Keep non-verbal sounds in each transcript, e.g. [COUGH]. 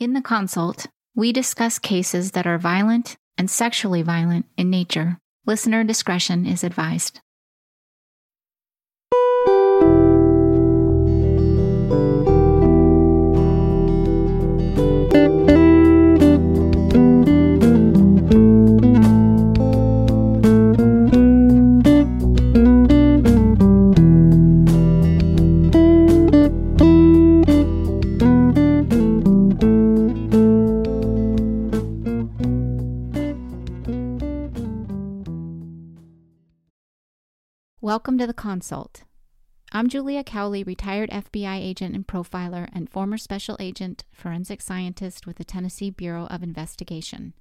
In the consult, we discuss cases that are violent and sexually violent in nature. Listener discretion is advised. Welcome to the consult. I'm Julia Cowley, retired FBI agent and profiler and former special agent, forensic scientist with the Tennessee Bureau of Investigation.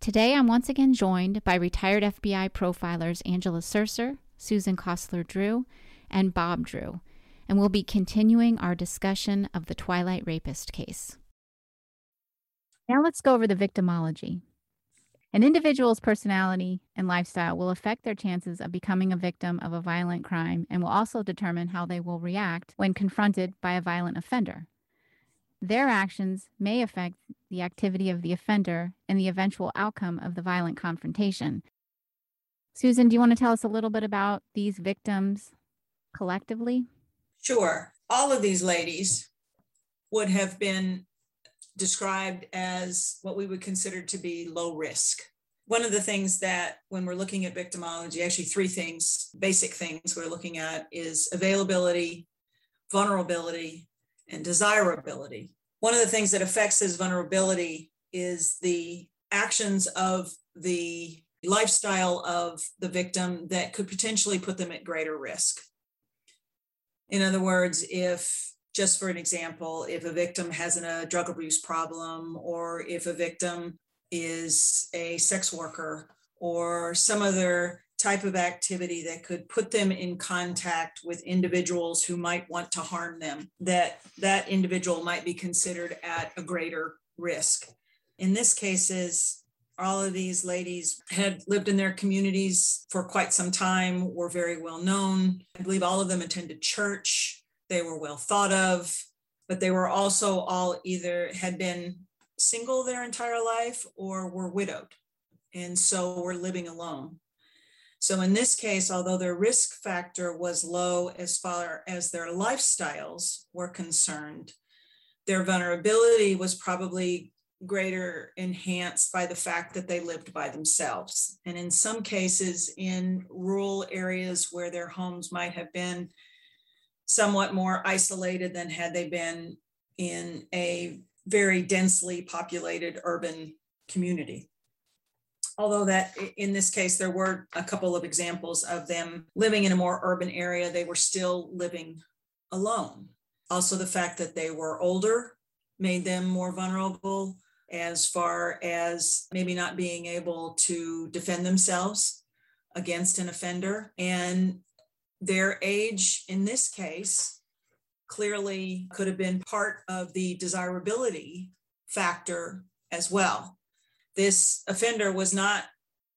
Today, I'm once again joined by retired FBI profilers Angela Sercer, Susan Kossler Drew, and Bob Drew, and we'll be continuing our discussion of the Twilight Rapist case. Now let's go over the victimology. An individual's personality and lifestyle will affect their chances of becoming a victim of a violent crime and will also determine how they will react when confronted by a violent offender. Their actions may affect the activity of the offender and the eventual outcome of the violent confrontation. Susan, do you want to tell us a little bit about these victims collectively? Sure. All of these ladies would have been described as what we would consider to be low risk. One of the things that, when we're looking at victimology, actually, three things, basic things we're looking at is availability, vulnerability, and desirability. One of the things that affects this vulnerability is the actions of the lifestyle of the victim that could potentially put them at greater risk. In other words, if just for an example, if a victim has a drug abuse problem, or if a victim is a sex worker, or some other type of activity that could put them in contact with individuals who might want to harm them, that that individual might be considered at a greater risk. In this cases, all of these ladies had lived in their communities for quite some time, were very well known. I believe all of them attended church they were well thought of, but they were also all either had been single their entire life or were widowed. And so were living alone. So in this case, although their risk factor was low as far as their lifestyles were concerned, their vulnerability was probably greater enhanced by the fact that they lived by themselves. And in some cases, in rural areas where their homes might have been somewhat more isolated than had they been in a very densely populated urban community. Although that in this case, there were a couple of examples of them living in a more urban area, they were still living alone. Also, the fact that they were older made them more vulnerable as far as maybe not being able to defend themselves against an offender. And their age in this case clearly could have been part of the desirability factor as well. This offender was not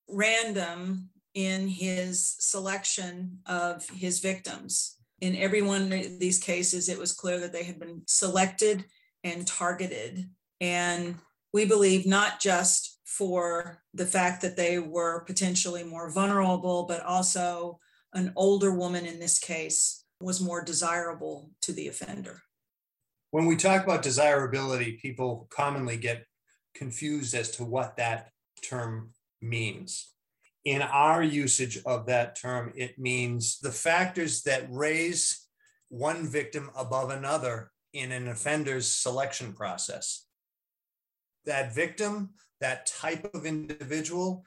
random in his selection of his victims. In every one of these cases, it was clear that they had been selected and targeted. And we believe not just for the fact that they were potentially more vulnerable, but also an older woman in this case was more desirable to the offender. When we talk about desirability, people commonly get confused as to what that term means. In our usage of that term, it means the factors that raise one victim above another in an offender's selection process. That victim, that type of individual,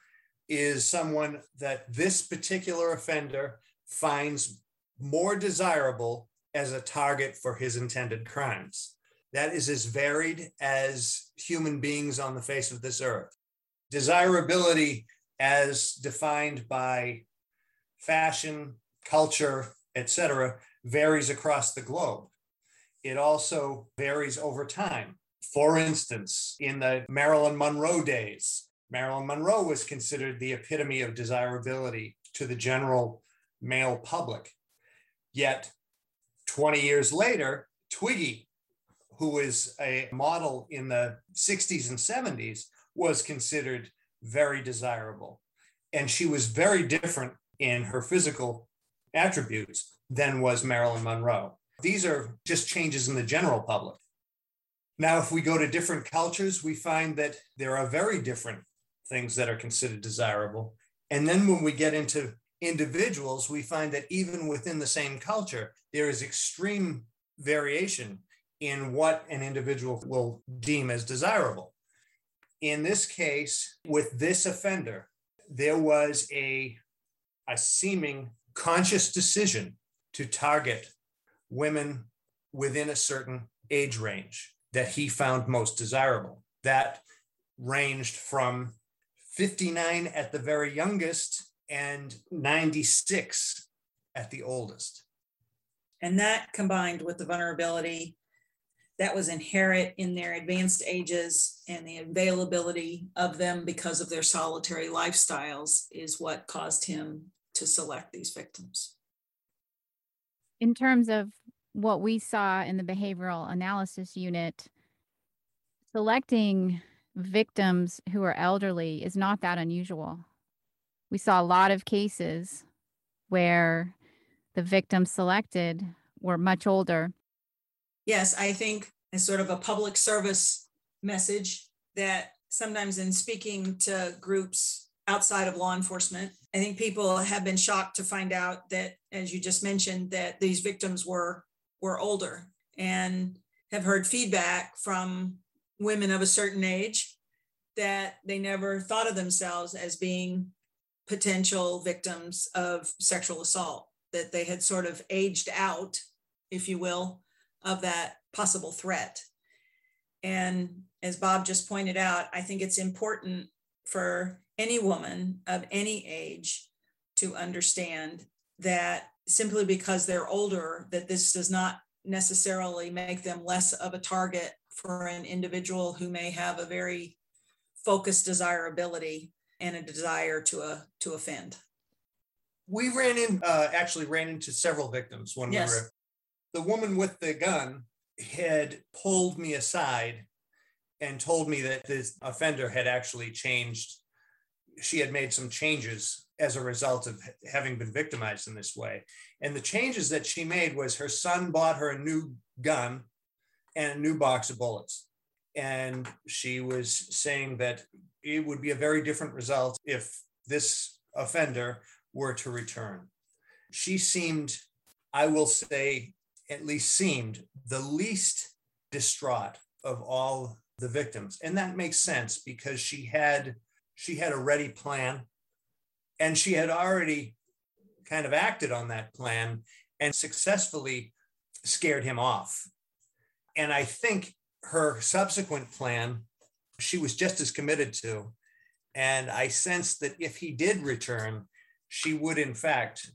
is someone that this particular offender finds more desirable as a target for his intended crimes. That is as varied as human beings on the face of this earth. Desirability, as defined by fashion, culture, etc., varies across the globe. It also varies over time. For instance, in the Marilyn Monroe days, Marilyn Monroe was considered the epitome of desirability to the general male public. Yet 20 years later, Twiggy, who was a model in the 60s and 70s, was considered very desirable. And she was very different in her physical attributes than was Marilyn Monroe. These are just changes in the general public. Now, if we go to different cultures, we find that there are very different things that are considered desirable. And then when we get into individuals, we find that even within the same culture, there is extreme variation in what an individual will deem as desirable. In this case, with this offender, there was a, a seeming conscious decision to target women within a certain age range that he found most desirable. That ranged from 59 at the very youngest and 96 at the oldest. And that combined with the vulnerability that was inherent in their advanced ages and the availability of them because of their solitary lifestyles is what caused him to select these victims. In terms of what we saw in the behavioral analysis unit, selecting victims who are elderly is not that unusual. We saw a lot of cases where the victims selected were much older. Yes, I think as sort of a public service message that sometimes in speaking to groups outside of law enforcement, I think people have been shocked to find out that, as you just mentioned, that these victims were were older and have heard feedback from women of a certain age that they never thought of themselves as being potential victims of sexual assault, that they had sort of aged out, if you will, of that possible threat. And as Bob just pointed out, I think it's important for any woman of any age to understand that simply because they're older, that this does not necessarily make them less of a target for an individual who may have a very focused desirability and a desire to a uh, to offend. We ran in uh, actually ran into several victims when yes. we were. The woman with the gun had pulled me aside and told me that this offender had actually changed. She had made some changes as a result of having been victimized in this way. And the changes that she made was her son bought her a new gun and a new box of bullets. And she was saying that it would be a very different result if this offender were to return. She seemed, I will say, at least seemed the least distraught of all the victims. And that makes sense because she had she had a ready plan and she had already kind of acted on that plan and successfully scared him off. And I think her subsequent plan, she was just as committed to. And I sensed that if he did return, she would, in fact,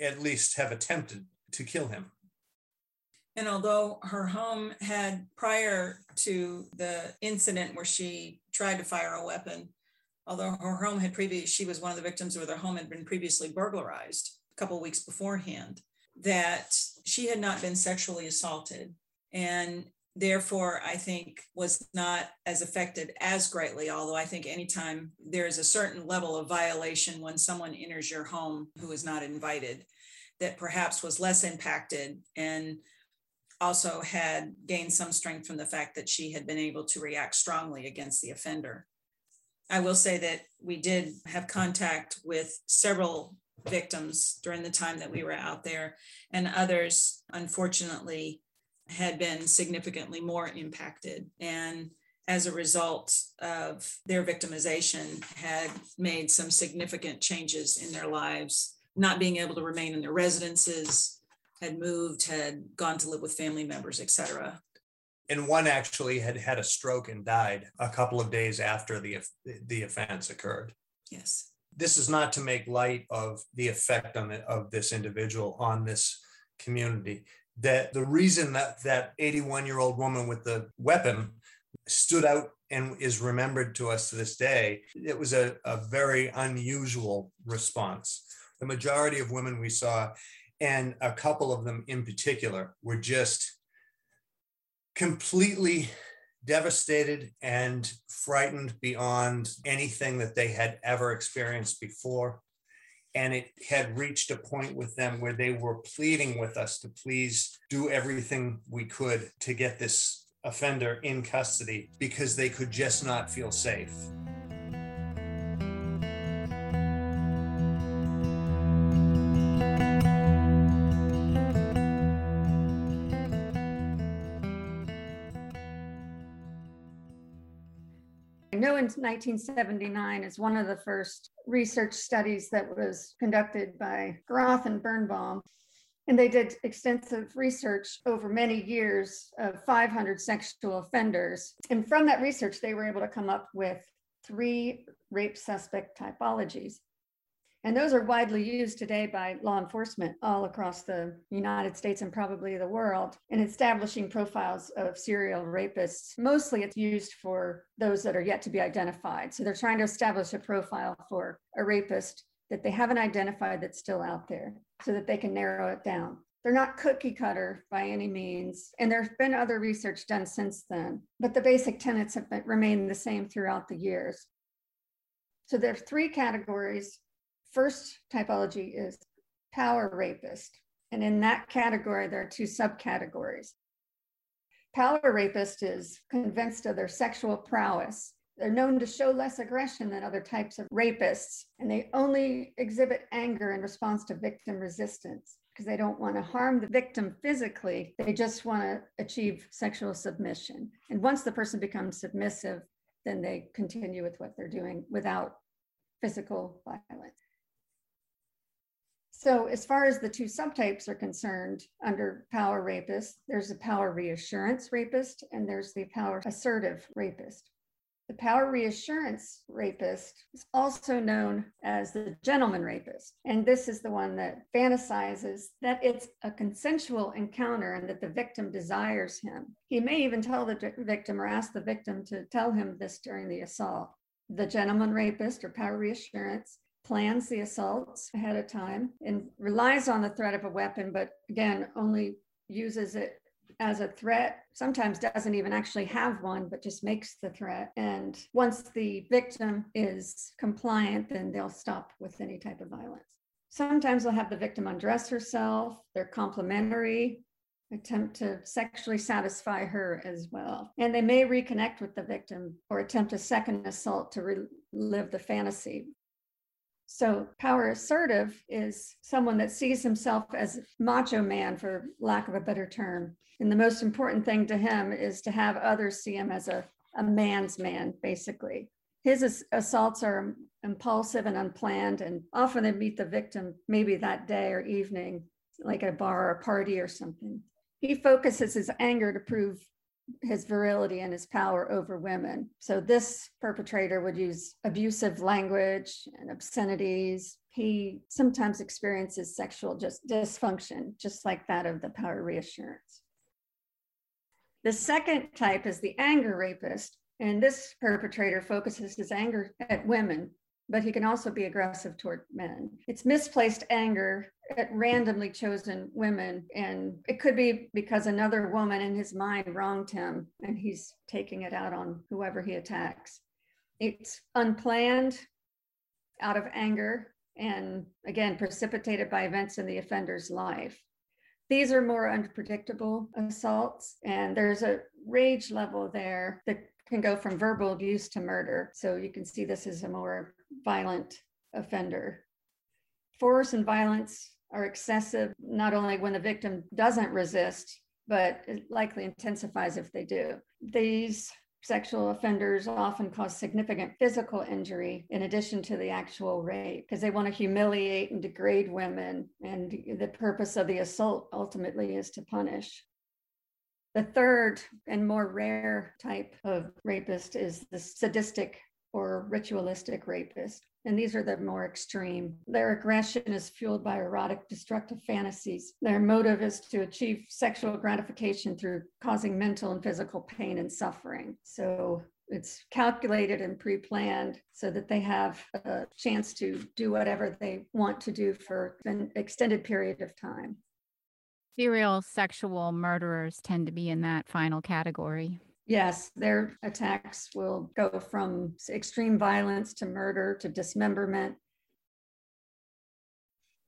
at least have attempted to kill him. And although her home had, prior to the incident where she tried to fire a weapon, although her home had previous, she was one of the victims where their home had been previously burglarized a couple weeks beforehand, that she had not been sexually assaulted. And therefore, I think was not as affected as greatly. Although I think anytime there is a certain level of violation when someone enters your home who is not invited, that perhaps was less impacted and also had gained some strength from the fact that she had been able to react strongly against the offender. I will say that we did have contact with several victims during the time that we were out there, and others, unfortunately, had been significantly more impacted. And as a result of their victimization, had made some significant changes in their lives, not being able to remain in their residences, had moved, had gone to live with family members, etc. And one actually had had a stroke and died a couple of days after the, the offense occurred. Yes. This is not to make light of the effect on the, of this individual on this community. That the reason that that 81 year old woman with the weapon stood out and is remembered to us to this day, it was a, a very unusual response. The majority of women we saw and a couple of them in particular were just completely devastated and frightened beyond anything that they had ever experienced before. And it had reached a point with them where they were pleading with us to please do everything we could to get this offender in custody because they could just not feel safe. In 1979 is one of the first research studies that was conducted by Groth and Birnbaum. And they did extensive research over many years of 500 sexual offenders. And from that research, they were able to come up with three rape suspect typologies. And those are widely used today by law enforcement all across the United States and probably the world in establishing profiles of serial rapists. Mostly it's used for those that are yet to be identified. So they're trying to establish a profile for a rapist that they haven't identified that's still out there so that they can narrow it down. They're not cookie cutter by any means. And there's been other research done since then, but the basic tenets have been, remained the same throughout the years. So there are three categories first typology is power rapist. And in that category, there are two subcategories. Power rapist is convinced of their sexual prowess. They're known to show less aggression than other types of rapists, and they only exhibit anger in response to victim resistance because they don't want to harm the victim physically. They just want to achieve sexual submission. And once the person becomes submissive, then they continue with what they're doing without physical violence. So, as far as the two subtypes are concerned, under power rapist, there's a power reassurance rapist and there's the power assertive rapist. The power reassurance rapist is also known as the gentleman rapist. And this is the one that fantasizes that it's a consensual encounter and that the victim desires him. He may even tell the victim or ask the victim to tell him this during the assault. The gentleman rapist or power reassurance plans the assaults ahead of time and relies on the threat of a weapon, but again, only uses it as a threat, sometimes doesn't even actually have one, but just makes the threat. And once the victim is compliant, then they'll stop with any type of violence. Sometimes they'll have the victim undress herself, they're complimentary, attempt to sexually satisfy her as well. And they may reconnect with the victim or attempt a second assault to relive the fantasy. So, power assertive is someone that sees himself as macho man, for lack of a better term. And the most important thing to him is to have others see him as a, a man's man, basically. His assaults are impulsive and unplanned, and often they meet the victim maybe that day or evening, like a bar or a party or something. He focuses his anger to prove his virility and his power over women. So this perpetrator would use abusive language and obscenities. He sometimes experiences sexual just dysfunction, just like that of the power reassurance. The second type is the anger rapist. And this perpetrator focuses his anger at women but he can also be aggressive toward men. It's misplaced anger at randomly chosen women. And it could be because another woman in his mind wronged him and he's taking it out on whoever he attacks. It's unplanned out of anger and again, precipitated by events in the offender's life. These are more unpredictable assaults, and there's a rage level there that can go from verbal abuse to murder. So you can see this is a more violent offender. Force and violence are excessive not only when the victim doesn't resist, but it likely intensifies if they do. These sexual offenders often cause significant physical injury in addition to the actual rape because they want to humiliate and degrade women. And the purpose of the assault ultimately is to punish. The third and more rare type of rapist is the sadistic or ritualistic rapist. And these are the more extreme. Their aggression is fueled by erotic, destructive fantasies. Their motive is to achieve sexual gratification through causing mental and physical pain and suffering. So it's calculated and pre planned so that they have a chance to do whatever they want to do for an extended period of time. Serial sexual murderers tend to be in that final category. Yes, their attacks will go from extreme violence to murder to dismemberment.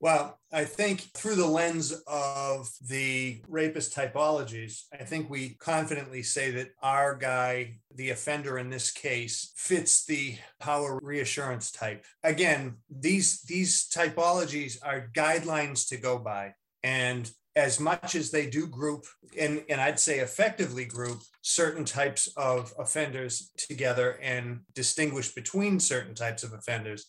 Well, I think through the lens of the rapist typologies, I think we confidently say that our guy, the offender in this case, fits the power reassurance type. Again, these these typologies are guidelines to go by. And as much as they do group and, and I'd say effectively group certain types of offenders together and distinguish between certain types of offenders,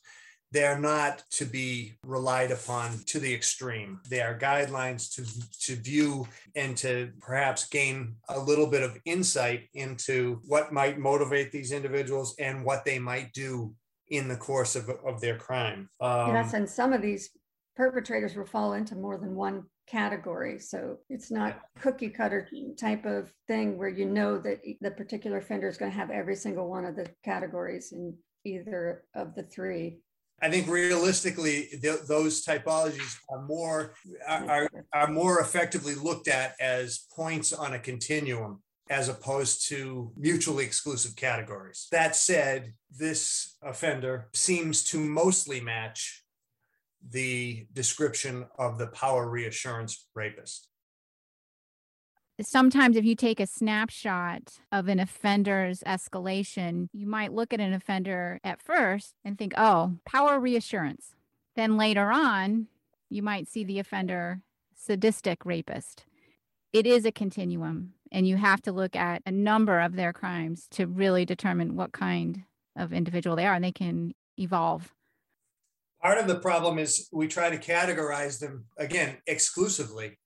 they're not to be relied upon to the extreme. They are guidelines to, to view and to perhaps gain a little bit of insight into what might motivate these individuals and what they might do in the course of, of their crime. Um, yes, and some of these perpetrators will fall into more than one category. So it's not cookie cutter type of thing where you know that the particular offender is going to have every single one of the categories in either of the three. I think realistically, th- those typologies are more are, are more effectively looked at as points on a continuum as opposed to mutually exclusive categories. That said, this offender seems to mostly match the description of the power reassurance rapist. Sometimes, if you take a snapshot of an offender's escalation, you might look at an offender at first and think, oh, power reassurance. Then later on, you might see the offender sadistic rapist. It is a continuum, and you have to look at a number of their crimes to really determine what kind of individual they are, and they can evolve part of the problem is we try to categorize them again exclusively.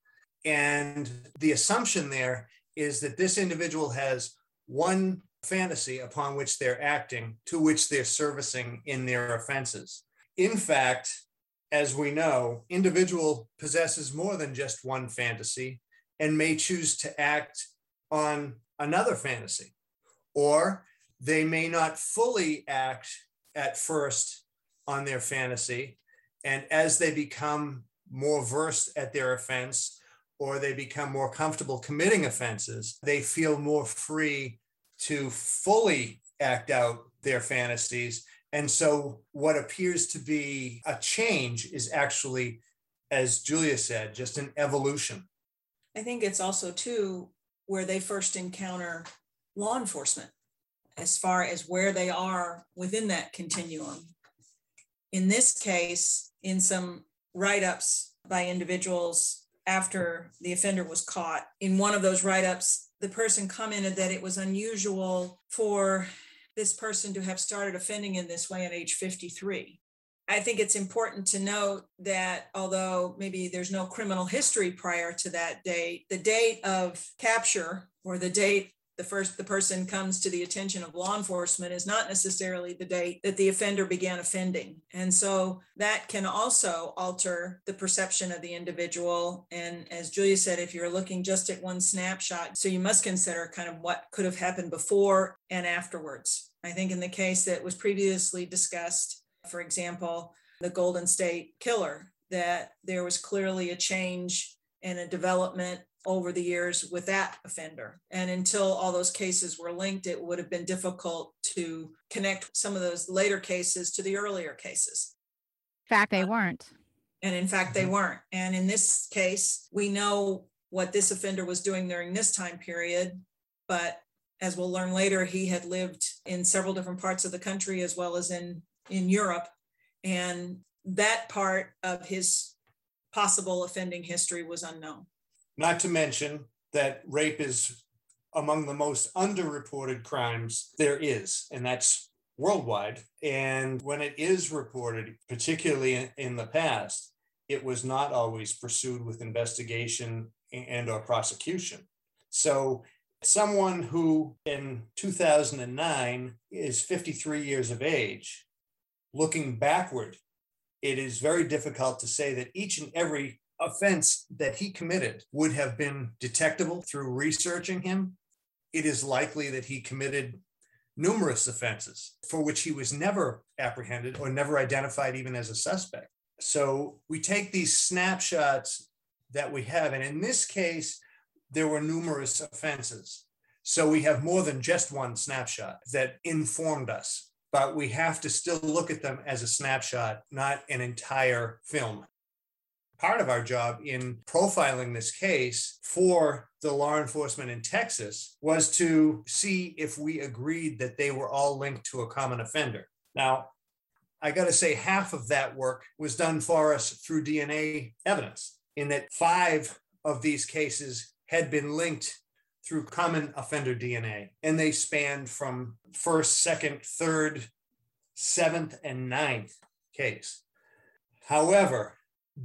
And the assumption there is that this individual has one fantasy upon which they're acting, to which they're servicing in their offenses. In fact, as we know, individual possesses more than just one fantasy and may choose to act on another fantasy, or they may not fully act at first on their fantasy. And as they become more versed at their offense or they become more comfortable committing offenses, they feel more free to fully act out their fantasies. And so, what appears to be a change is actually, as Julia said, just an evolution. I think it's also, too, where they first encounter law enforcement as far as where they are within that continuum in this case, in some write ups by individuals after the offender was caught, in one of those write ups, the person commented that it was unusual for this person to have started offending in this way at age 53. I think it's important to note that although maybe there's no criminal history prior to that date, the date of capture or the date the first the person comes to the attention of law enforcement is not necessarily the date that the offender began offending. And so that can also alter the perception of the individual. And as julia said if you're looking just at one snapshot so you must consider kind of what could have happened before and afterwards. I think in the case that was previously discussed for example the golden state killer that there was clearly a change and a development over the years with that offender. And until all those cases were linked, it would have been difficult to connect some of those later cases to the earlier cases. In fact, they uh, weren't. And in fact, they mm-hmm. weren't. And in this case, we know what this offender was doing during this time period. But as we'll learn later, he had lived in several different parts of the country as well as in, in Europe. And that part of his possible offending history was unknown. Not to mention that rape is among the most underreported crimes there is, and that's worldwide. And when it is reported, particularly in, the past, it was not always pursued with investigation and or prosecution. So someone who in 2009 is 53 years of age, looking backward, it is very difficult to say that each and every offense that he committed would have been detectable through researching him, it is likely that he committed numerous offenses for which he was never apprehended or never identified even as a suspect. So we take these snapshots that we have. And in this case, there were numerous offenses. So we have more than just one snapshot that informed us, but we have to still look at them as a snapshot, not an entire film. Part of our job in profiling this case for the law enforcement in Texas was to see if we agreed that they were all linked to a common offender. Now, I got to say, half of that work was done for us through DNA evidence, in that five of these cases had been linked through common offender DNA, and they spanned from first, second, third, seventh, and ninth case. However,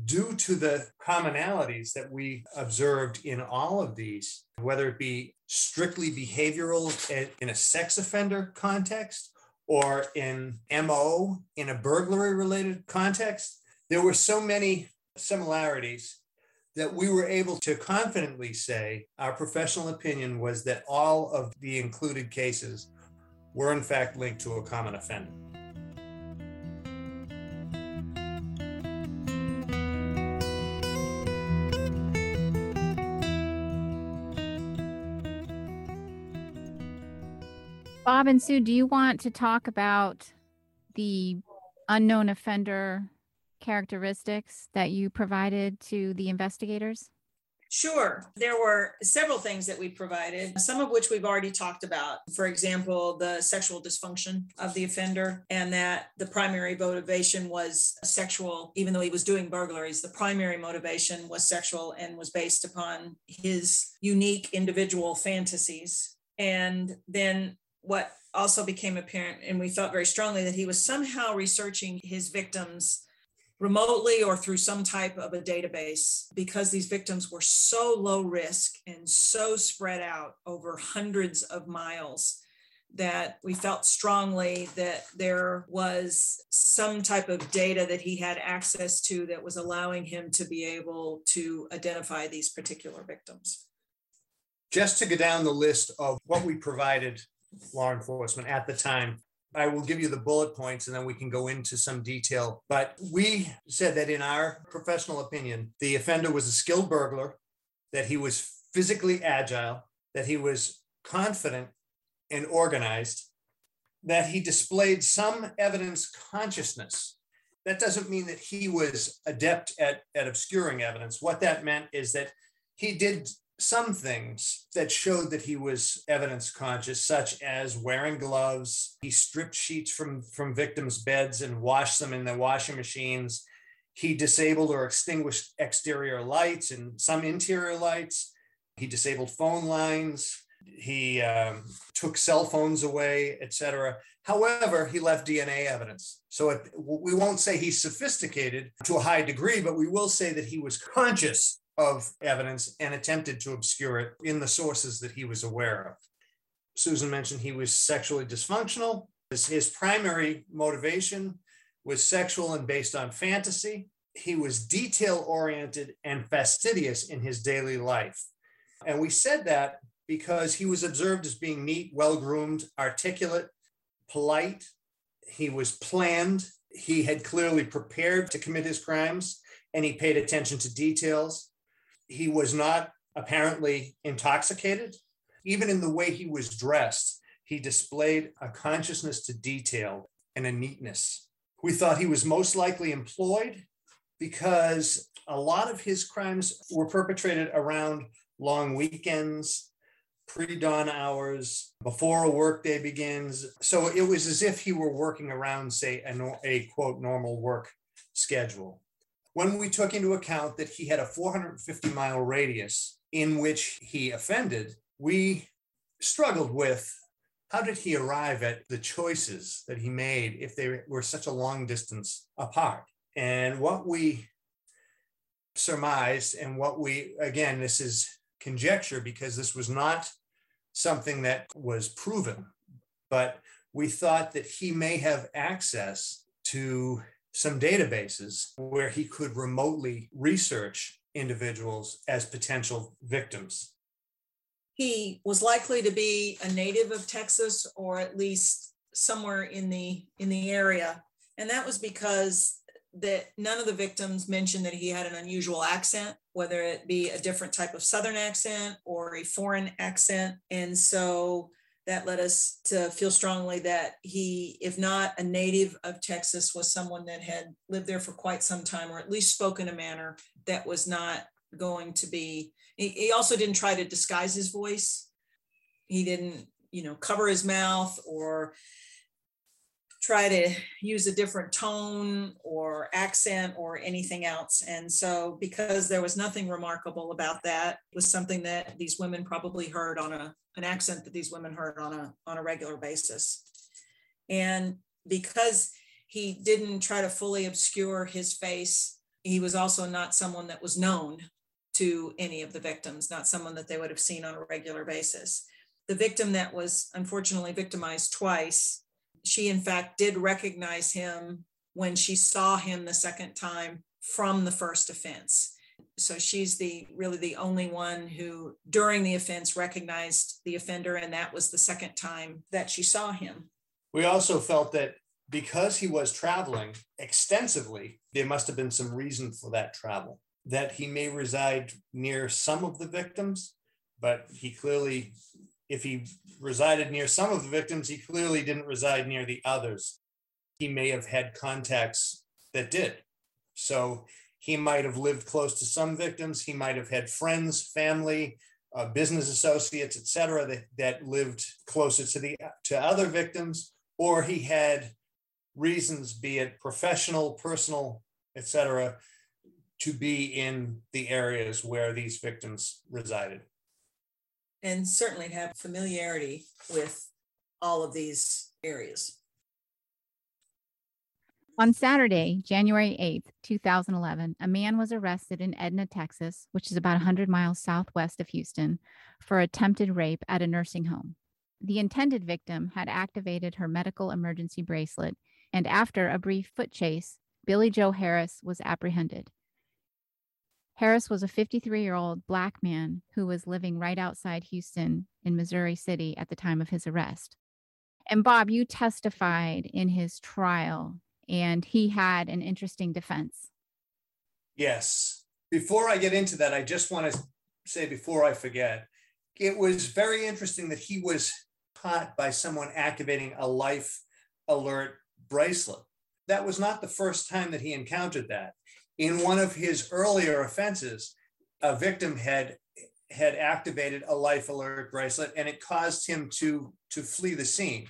due to the commonalities that we observed in all of these, whether it be strictly behavioral in a sex offender context or in MO in a burglary related context, there were so many similarities that we were able to confidently say our professional opinion was that all of the included cases were in fact linked to a common offender. Bob and Sue, do you want to talk about the unknown offender characteristics that you provided to the investigators? Sure. There were several things that we provided, some of which we've already talked about. For example, the sexual dysfunction of the offender, and that the primary motivation was sexual, even though he was doing burglaries, the primary motivation was sexual and was based upon his unique individual fantasies. And then what also became apparent, and we felt very strongly that he was somehow researching his victims remotely or through some type of a database because these victims were so low risk and so spread out over hundreds of miles that we felt strongly that there was some type of data that he had access to that was allowing him to be able to identify these particular victims. Just to go down the list of what we provided law enforcement at the time. I will give you the bullet points and then we can go into some detail. But we said that in our professional opinion, the offender was a skilled burglar, that he was physically agile, that he was confident and organized, that he displayed some evidence consciousness. That doesn't mean that he was adept at, at obscuring evidence. What that meant is that he did some things that showed that he was evidence conscious, such as wearing gloves. He stripped sheets from, from victims' beds and washed them in the washing machines. He disabled or extinguished exterior lights and some interior lights. He disabled phone lines. He um, took cell phones away, etc. However, he left DNA evidence. So it, we won't say he's sophisticated to a high degree, but we will say that he was conscious of evidence and attempted to obscure it in the sources that he was aware of. Susan mentioned he was sexually dysfunctional. His, his primary motivation was sexual and based on fantasy. He was detail oriented and fastidious in his daily life. And we said that because he was observed as being neat, well groomed, articulate, polite. He was planned. He had clearly prepared to commit his crimes and he paid attention to details he was not apparently intoxicated. Even in the way he was dressed, he displayed a consciousness to detail and a neatness. We thought he was most likely employed because a lot of his crimes were perpetrated around long weekends, pre dawn hours, before a workday begins. So it was as if he were working around, say, a, a quote, normal work schedule when we took into account that he had a 450 mile radius in which he offended, we struggled with how did he arrive at the choices that he made if they were such a long distance apart? And what we surmised, and what we, again, this is conjecture because this was not something that was proven, but we thought that he may have access to some databases where he could remotely research individuals as potential victims. He was likely to be a native of Texas or at least somewhere in the in the area and that was because that none of the victims mentioned that he had an unusual accent whether it be a different type of Southern accent or a foreign accent. And so that led us to feel strongly that he, if not a native of Texas, was someone that had lived there for quite some time or at least spoke in a manner that was not going to be. He, he also didn't try to disguise his voice. He didn't, you know, cover his mouth or try to use a different tone or accent or anything else. And so, because there was nothing remarkable about that, was something that these women probably heard on a an accent that these women heard on a on a regular basis. And because he didn't try to fully obscure his face, he was also not someone that was known to any of the victims, not someone that they would have seen on a regular basis. The victim that was unfortunately victimized twice she in fact did recognize him when she saw him the second time from the first offense so she's the really the only one who during the offense recognized the offender and that was the second time that she saw him we also felt that because he was traveling extensively there must have been some reason for that travel that he may reside near some of the victims but he clearly if he resided near some of the victims, he clearly didn't reside near the others. He may have had contacts that did. So he might have lived close to some victims. He might have had friends, family, uh, business associates, et cetera, that, that lived closer to the to other victims, or he had reasons, be it professional, personal, et cetera, to be in the areas where these victims resided and certainly have familiarity with all of these areas. On Saturday, January 8th, 2011, a man was arrested in Edna, Texas, which is about 100 miles southwest of Houston, for attempted rape at a nursing home. The intended victim had activated her medical emergency bracelet, and after a brief foot chase, Billy Joe Harris was apprehended. Harris was a 53 year old black man who was living right outside Houston in Missouri City at the time of his arrest. And Bob, you testified in his trial, and he had an interesting defense. Yes. Before I get into that, I just want to say before I forget, it was very interesting that he was caught by someone activating a life alert bracelet. That was not the first time that he encountered that in one of his earlier offenses, a victim had had activated a life alert bracelet and it caused him to to flee the scene.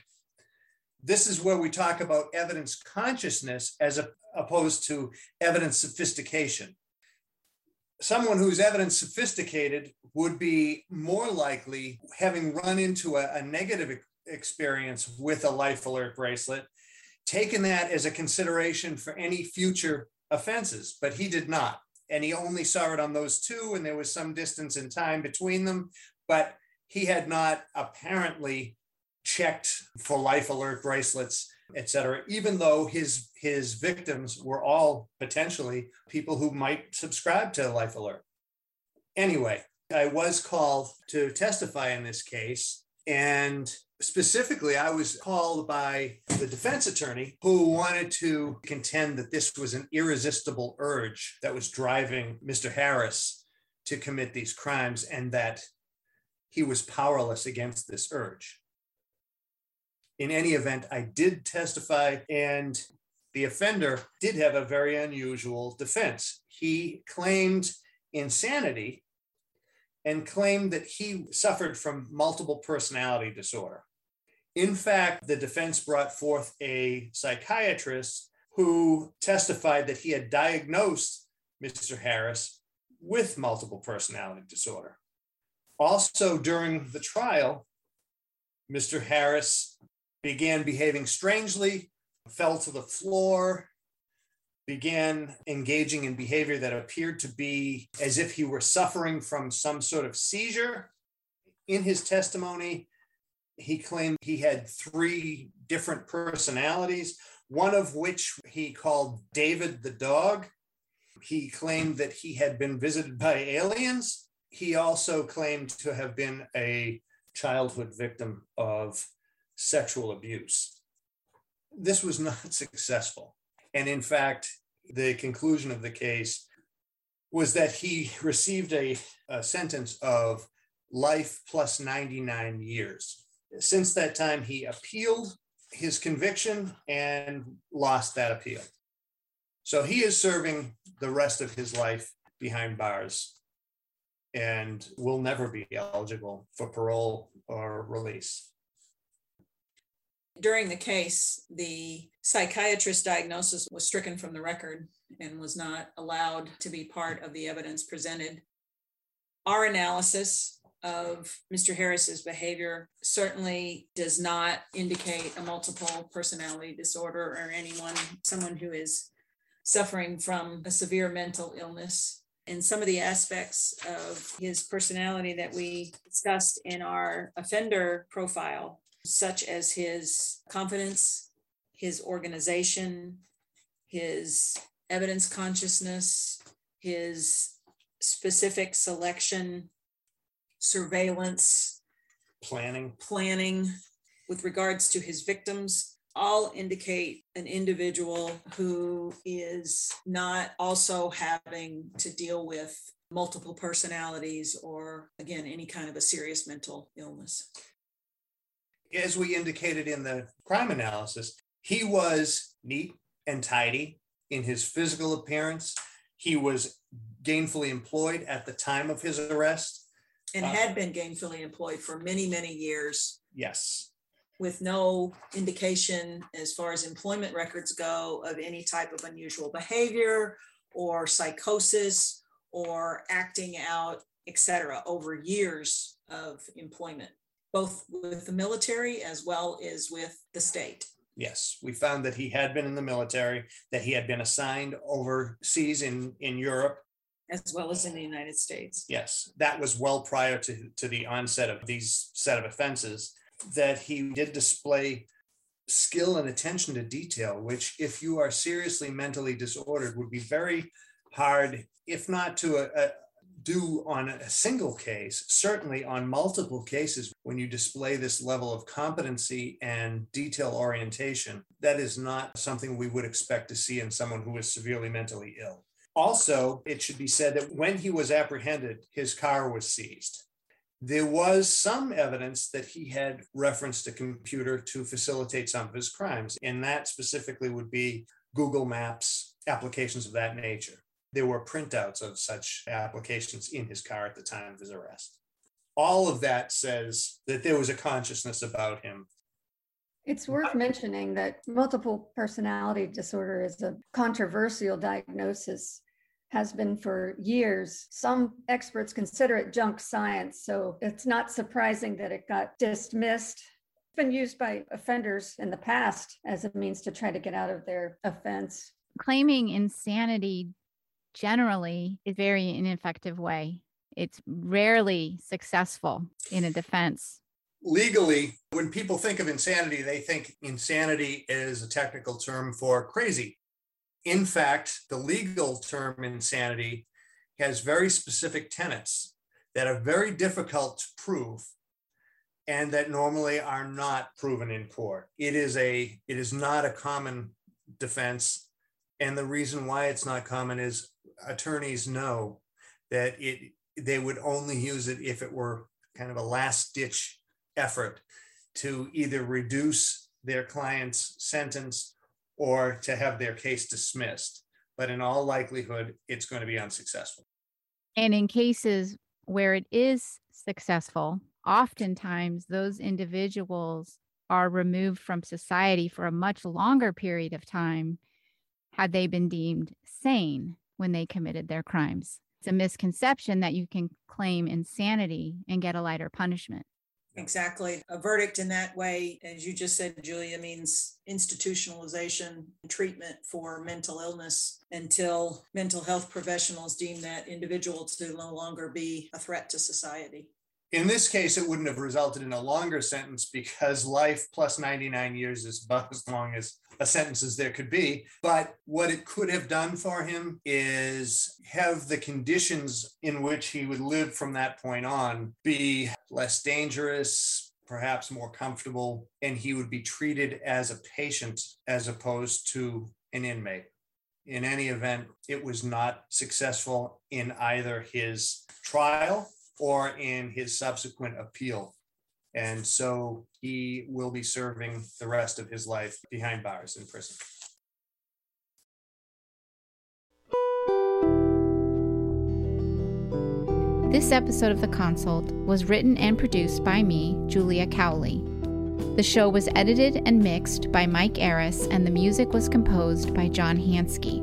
This is where we talk about evidence consciousness as a, opposed to evidence sophistication. Someone who's evidence sophisticated would be more likely having run into a, a negative experience with a life alert bracelet, taken that as a consideration for any future offenses, but he did not. And he only saw it on those two, and there was some distance in time between them, but he had not apparently checked for life alert bracelets, et cetera, even though his his victims were all potentially people who might subscribe to life alert. Anyway, I was called to testify in this case, and specifically, I was called by the defense attorney who wanted to contend that this was an irresistible urge that was driving Mr. Harris to commit these crimes and that he was powerless against this urge. In any event, I did testify, and the offender did have a very unusual defense. He claimed insanity and claimed that he suffered from multiple personality disorder. In fact, the defense brought forth a psychiatrist who testified that he had diagnosed Mr. Harris with multiple personality disorder. Also, during the trial, Mr. Harris began behaving strangely, fell to the floor, began engaging in behavior that appeared to be as if he were suffering from some sort of seizure. In his testimony, he claimed he had three different personalities, one of which he called David the dog. He claimed that he had been visited by aliens. He also claimed to have been a childhood victim of sexual abuse. This was [LAUGHS] not successful. And in fact, the conclusion of the case was that he received a, a sentence of life plus 99 years. Since that time, he appealed his conviction and lost that appeal. So he is serving the rest of his life behind bars and will never be eligible for parole or release. During the case, the psychiatrist diagnosis was stricken from the record and was not allowed to be part of the evidence presented. Our analysis of Mr. Harris's behavior certainly does not indicate a multiple personality disorder or anyone, someone who is suffering from a severe mental illness. And some of the aspects of his personality that we discussed in our offender profile, such as his confidence, his organization, his evidence consciousness, his specific selection, surveillance, Planning, planning with regards to his victims all indicate an individual who is not also having to deal with multiple personalities or, again, any kind of a serious mental illness. As we indicated in the crime analysis, he was neat and tidy in his physical appearance. He was gainfully employed at the time of his arrest. And Uh, had been gainfully employed for many, many years Yes. with no indication as far as employment records go of any type of unusual behavior or psychosis or acting out, et cetera, over years of employment, both with the military as well as with the state. Yes, we found that he had been in the military, that he had been assigned overseas in, in Europe. as well as in the United States. Yes, that was well prior to, to the onset of these set of offenses, that he did display skill and attention to detail, which if you are seriously mentally disordered would be very hard, if not to uh, do on a single case, certainly on multiple cases, when you display this level of competency and detail orientation, that is not something we would expect to see in someone who is severely mentally ill. Also, it should be said that when he was apprehended, his car was seized. There was some evidence that he had referenced a computer to facilitate some of his crimes, and that specifically would be Google Maps, applications of that nature. There were printouts of such applications in his car at the time of his arrest. All of that says that there was a consciousness about him. It's worth mentioning that multiple personality disorder is a controversial diagnosis, has been for years. Some experts consider it junk science, so it's not surprising that it got dismissed. It's been used by offenders in the past as a means to try to get out of their offense. Claiming insanity generally is very ineffective way. It's rarely successful in a defense. Legally, when people think of insanity, they think insanity is a technical term for crazy. In fact, the legal term insanity has very specific tenets that are very difficult to prove and that normally are not proven in court. It is a it is not a common defense and the reason why it's not common is attorneys know that it they would only use it if it were kind of a last ditch effort to either reduce their client's sentence or to have their case dismissed. But in all likelihood, it's going to be unsuccessful. And in cases where it is successful, oftentimes those individuals are removed from society for a much longer period of time had they been deemed sane when they committed their crimes. It's a misconception that you can claim insanity and get a lighter punishment. Exactly. A verdict in that way, as you just said, Julia, means institutionalization treatment for mental illness until mental health professionals deem that individual to no longer be a threat to society. In this case, it wouldn't have resulted in a longer sentence because life plus 99 years is about [LAUGHS] as long as a sentence as there could be. But what it could have done for him is have the conditions in which he would live from that point on be less dangerous, perhaps more comfortable, and he would be treated as a patient as opposed to an inmate. in any event, it was not successful in either his trial or in his subsequent appeal. And so he will be serving the rest of his life behind bars in prison. This episode of The Consult was written and produced by me, Julia Cowley. The show was edited and mixed by Mike Arris, and the music was composed by John Hanske.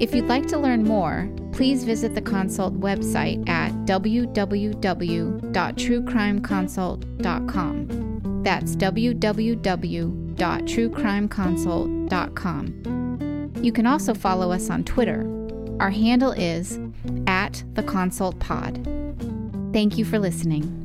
If you'd like to learn more, please visit the Consult website at www.truecrimeconsult.com. That's www.truecrimeconsult.com. You can also follow us on Twitter. Our handle is at the Consult Pod. Thank you for listening.